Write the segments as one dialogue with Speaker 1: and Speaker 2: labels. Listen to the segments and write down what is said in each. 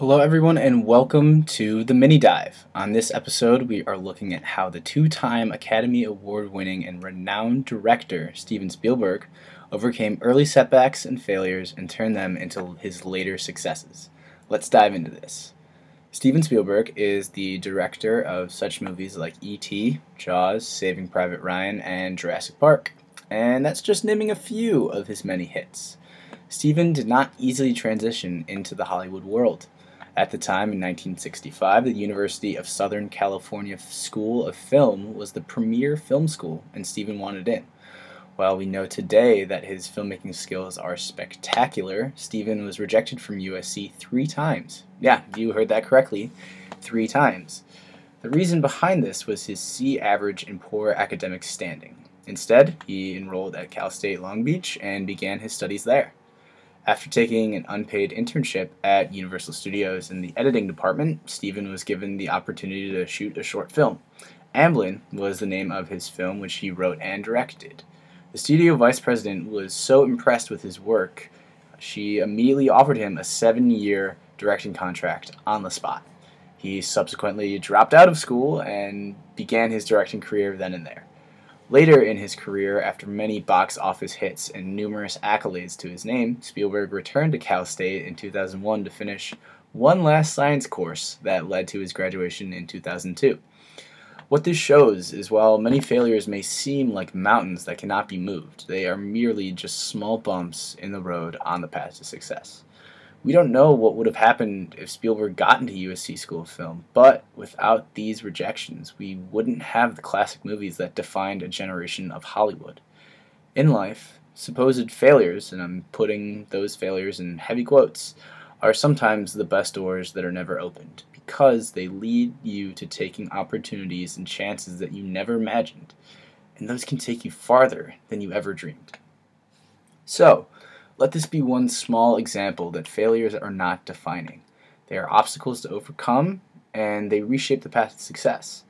Speaker 1: Hello, everyone, and welcome to the mini dive. On this episode, we are looking at how the two time Academy Award winning and renowned director Steven Spielberg overcame early setbacks and failures and turned them into his later successes. Let's dive into this. Steven Spielberg is the director of such movies like E.T., Jaws, Saving Private Ryan, and Jurassic Park. And that's just naming a few of his many hits. Steven did not easily transition into the Hollywood world. At the time, in 1965, the University of Southern California School of Film was the premier film school, and Steven wanted in. While we know today that his filmmaking skills are spectacular, Steven was rejected from USC three times. Yeah, you heard that correctly, three times. The reason behind this was his C average and poor academic standing. Instead, he enrolled at Cal State Long Beach and began his studies there. After taking an unpaid internship at Universal Studios in the editing department, Steven was given the opportunity to shoot a short film. Amblin was the name of his film, which he wrote and directed. The studio vice president was so impressed with his work, she immediately offered him a seven year directing contract on the spot. He subsequently dropped out of school and began his directing career then and there. Later in his career, after many box office hits and numerous accolades to his name, Spielberg returned to Cal State in 2001 to finish one last science course that led to his graduation in 2002. What this shows is while many failures may seem like mountains that cannot be moved, they are merely just small bumps in the road on the path to success. We don't know what would have happened if Spielberg got into USC School of Film, but without these rejections, we wouldn't have the classic movies that defined a generation of Hollywood. In life, supposed failures, and I'm putting those failures in heavy quotes, are sometimes the best doors that are never opened because they lead you to taking opportunities and chances that you never imagined, and those can take you farther than you ever dreamed. So, let this be one small example that failures are not defining. They are obstacles to overcome, and they reshape the path to success.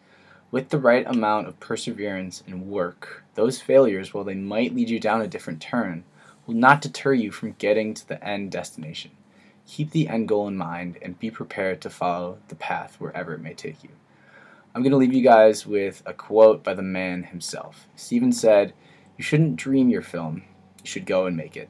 Speaker 1: With the right amount of perseverance and work, those failures, while they might lead you down a different turn, will not deter you from getting to the end destination. Keep the end goal in mind and be prepared to follow the path wherever it may take you. I'm going to leave you guys with a quote by the man himself. Steven said, You shouldn't dream your film, you should go and make it.